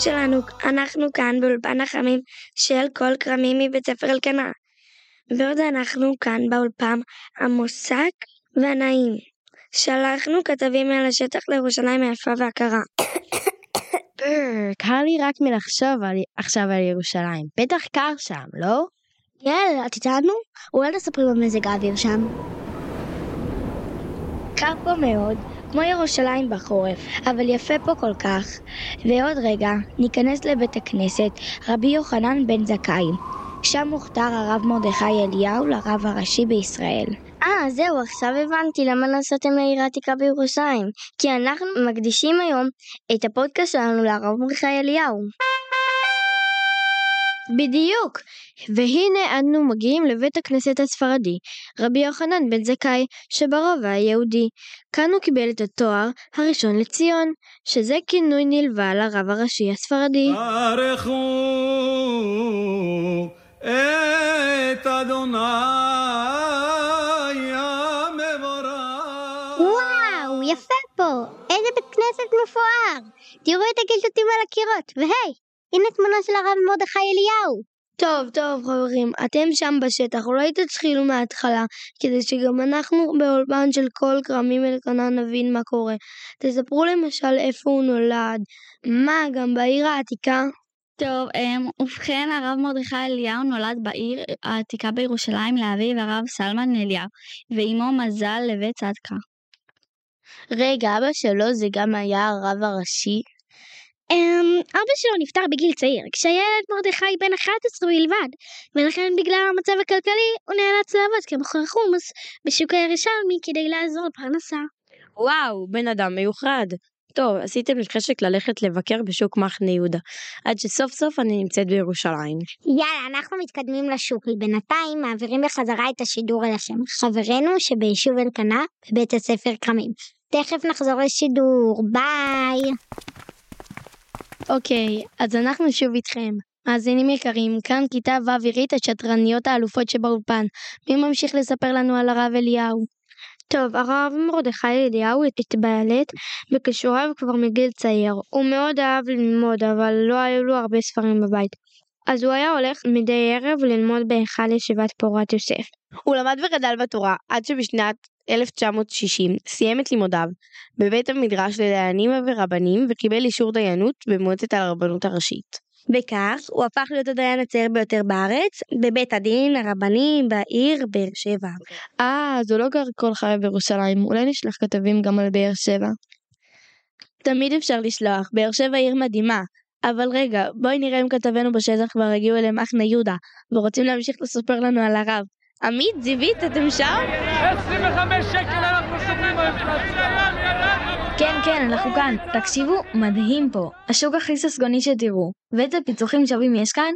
שלנו, אנחנו כאן באולפן החמים של כל כרמים מבית ספר אלקנה. בעוד אנחנו כאן באולפן המוסק והנעים. שלחנו כתבים אל השטח לירושלים היפה והקרה. קר לי רק מלחשוב על, עכשיו על ירושלים. בטח קר שם, לא? יאללה, את איתנו? אולי תספרי במזג האוויר שם. קר פה מאוד, כמו ירושלים בחורף, אבל יפה פה כל כך. ועוד רגע ניכנס לבית הכנסת רבי יוחנן בן זכאי. שם מוכתר הרב מרדכי אליהו לרב הראשי בישראל. אה, זהו, עכשיו הבנתי למה נסעתם לעיר העתיקה בירושלים. כי אנחנו מקדישים היום את הפודקאסט שלנו לרב מרדכי אליהו. בדיוק. והנה אנו מגיעים לבית הכנסת הספרדי, רבי יוחנן בן זכאי, שברובע היהודי. כאן הוא קיבל את התואר הראשון לציון, שזה כינוי נלווה לרב הראשי הספרדי. ברכו את אדוני המבורך. וואו, יפה פה! איזה בית כנסת מפואר! תראו את הקלטותים על הקירות, והי, הנה תמונה של הרב מרדכי אליהו. טוב, טוב חברים, אתם שם בשטח, אולי תתחילו מההתחלה, כדי שגם אנחנו באולפן של כל כרמים אלקנה נבין מה קורה. תספרו למשל איפה הוא נולד. מה, גם בעיר העתיקה? טוב, um, ובכן הרב מרדכי אליהו נולד בעיר העתיקה בירושלים לאביו הרב סלמן אליהו, ואימו מזל לבית צדקה. רגע, אבא שלו זה גם היה הרב הראשי? אמ, אבא שלו נפטר בגיל צעיר, כשהיה ילד מרדכי בן 11 בלבד, ולכן בגלל המצב הכלכלי הוא נאלץ לעבוד כמוכר חומוס בשוק הירושלמי כדי לעזור לפרנסה. וואו, בן אדם מיוחד. טוב, עשיתם לי חשק ללכת לבקר בשוק מחנה יהודה, עד שסוף סוף אני נמצאת בירושלים. יאללה, אנחנו מתקדמים לשוק, בינתיים מעבירים בחזרה את השידור אל השם חברנו שביישוב אלקנה בבית הספר כרמים. תכף נחזור לשידור, ביי! אוקיי, אז אנחנו שוב איתכם. מאזינים יקרים, כאן כיתה ו' עירית השטרניות האלופות שבאולפן. מי ממשיך לספר לנו על הרב אליהו? טוב, הרב מרדכי אליהו התבלט בכישוריו כבר מגיל צעיר. הוא מאוד אהב ללמוד, אבל לא היו לו הרבה ספרים בבית. אז הוא היה הולך מדי ערב ללמוד בהיכל ישיבת פורת יוסף. הוא למד וגדל בתורה עד שבשנת 1960 סיים את לימודיו בבית המדרש לדיינים ורבנים וקיבל אישור דיינות במועצת הרבנות הראשית. בכך הוא הפך להיות הדיין הצעיר ביותר בארץ, בבית הדין הרבני בעיר באר שבע. אה, אז הוא לא גר כל חיי בירושלים, אולי נשלח כתבים גם על באר שבע. תמיד אפשר לשלוח, באר שבע עיר מדהימה. אבל רגע, בואי נראה אם כתבינו בשטח כבר הגיעו אליהם אחנה יהודה, ורוצים להמשיך לספר לנו על הרב. עמית, זיווית, אתם שם? 25 שקל אנחנו סוגרים היום כן, כן, אנחנו כאן. תקשיבו, מדהים פה. השוק הכי ססגוני שתראו. ואיזה פיצוחים שווים יש כאן?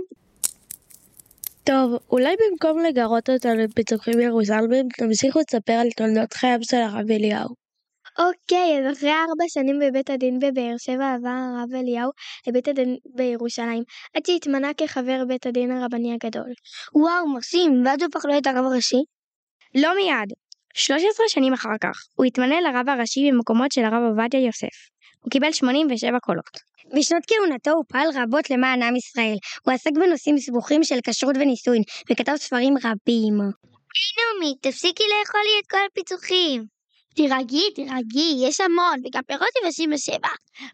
טוב, אולי במקום לגרות אותנו לפיצוחים ירושלמים, תמשיכו לספר על תולדות חייו של הרב אליהו. אוקיי, אז אחרי ארבע שנים בבית הדין בבאר שבע עבר הרב אליהו לבית הדין בירושלים, עד שהתמנה כחבר בית הדין הרבני הגדול. וואו, מרשים, ואז הוא הפך להיות הרב הראשי? לא מיד. 13 שנים אחר כך, הוא התמנה לרב הראשי במקומות של הרב עובדיה יוסף. הוא קיבל 87 קולות. בשנות כהונתו הוא פעל רבות למען עם ישראל. הוא עסק בנושאים סבוכים של כשרות ונישואין, וכתב ספרים רבים. היי נעמי, תפסיקי לאכול לי את כל הפיצוחים. תירגעי, תירגעי, יש המון, וגם פירות יבשים בשבע.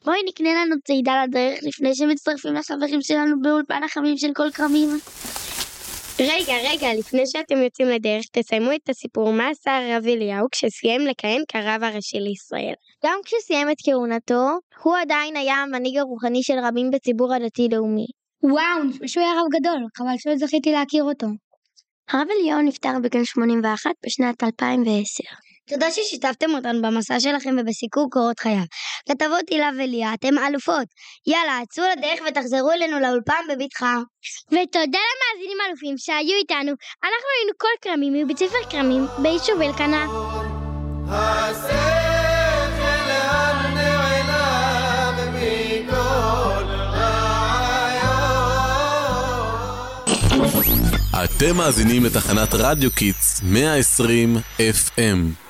בואי נקנה לנו צעידה לדרך לפני שמצטרפים לחברים שלנו באולפן החמים של כל כרמים. רגע, רגע, לפני שאתם יוצאים לדרך, תסיימו את הסיפור מה עשה הרב אליהו כשסיים לכהן כרב הראשי לישראל. גם כשסיים את כהונתו, הוא עדיין היה המנהיג הרוחני של רבים בציבור הדתי-לאומי. וואו, נשמע שהוא היה רב גדול, חבל שלא זכיתי להכיר אותו. הרב אליהו נפטר בגיל 81 בשנת 2010. תודה ששיתפתם אותנו במסע שלכם ובסיקור קורות חייו. כתבות הילה וליה, אתם אלופות. יאללה, צאו לדרך ותחזרו אלינו לאולפן בבטחה. ותודה למאזינים אלופים שהיו איתנו. אנחנו היינו קול כרמים מבית ספר כרמים ביישוב אלקנה. אתם מאזינים לתחנת רדיו קידס 120 FM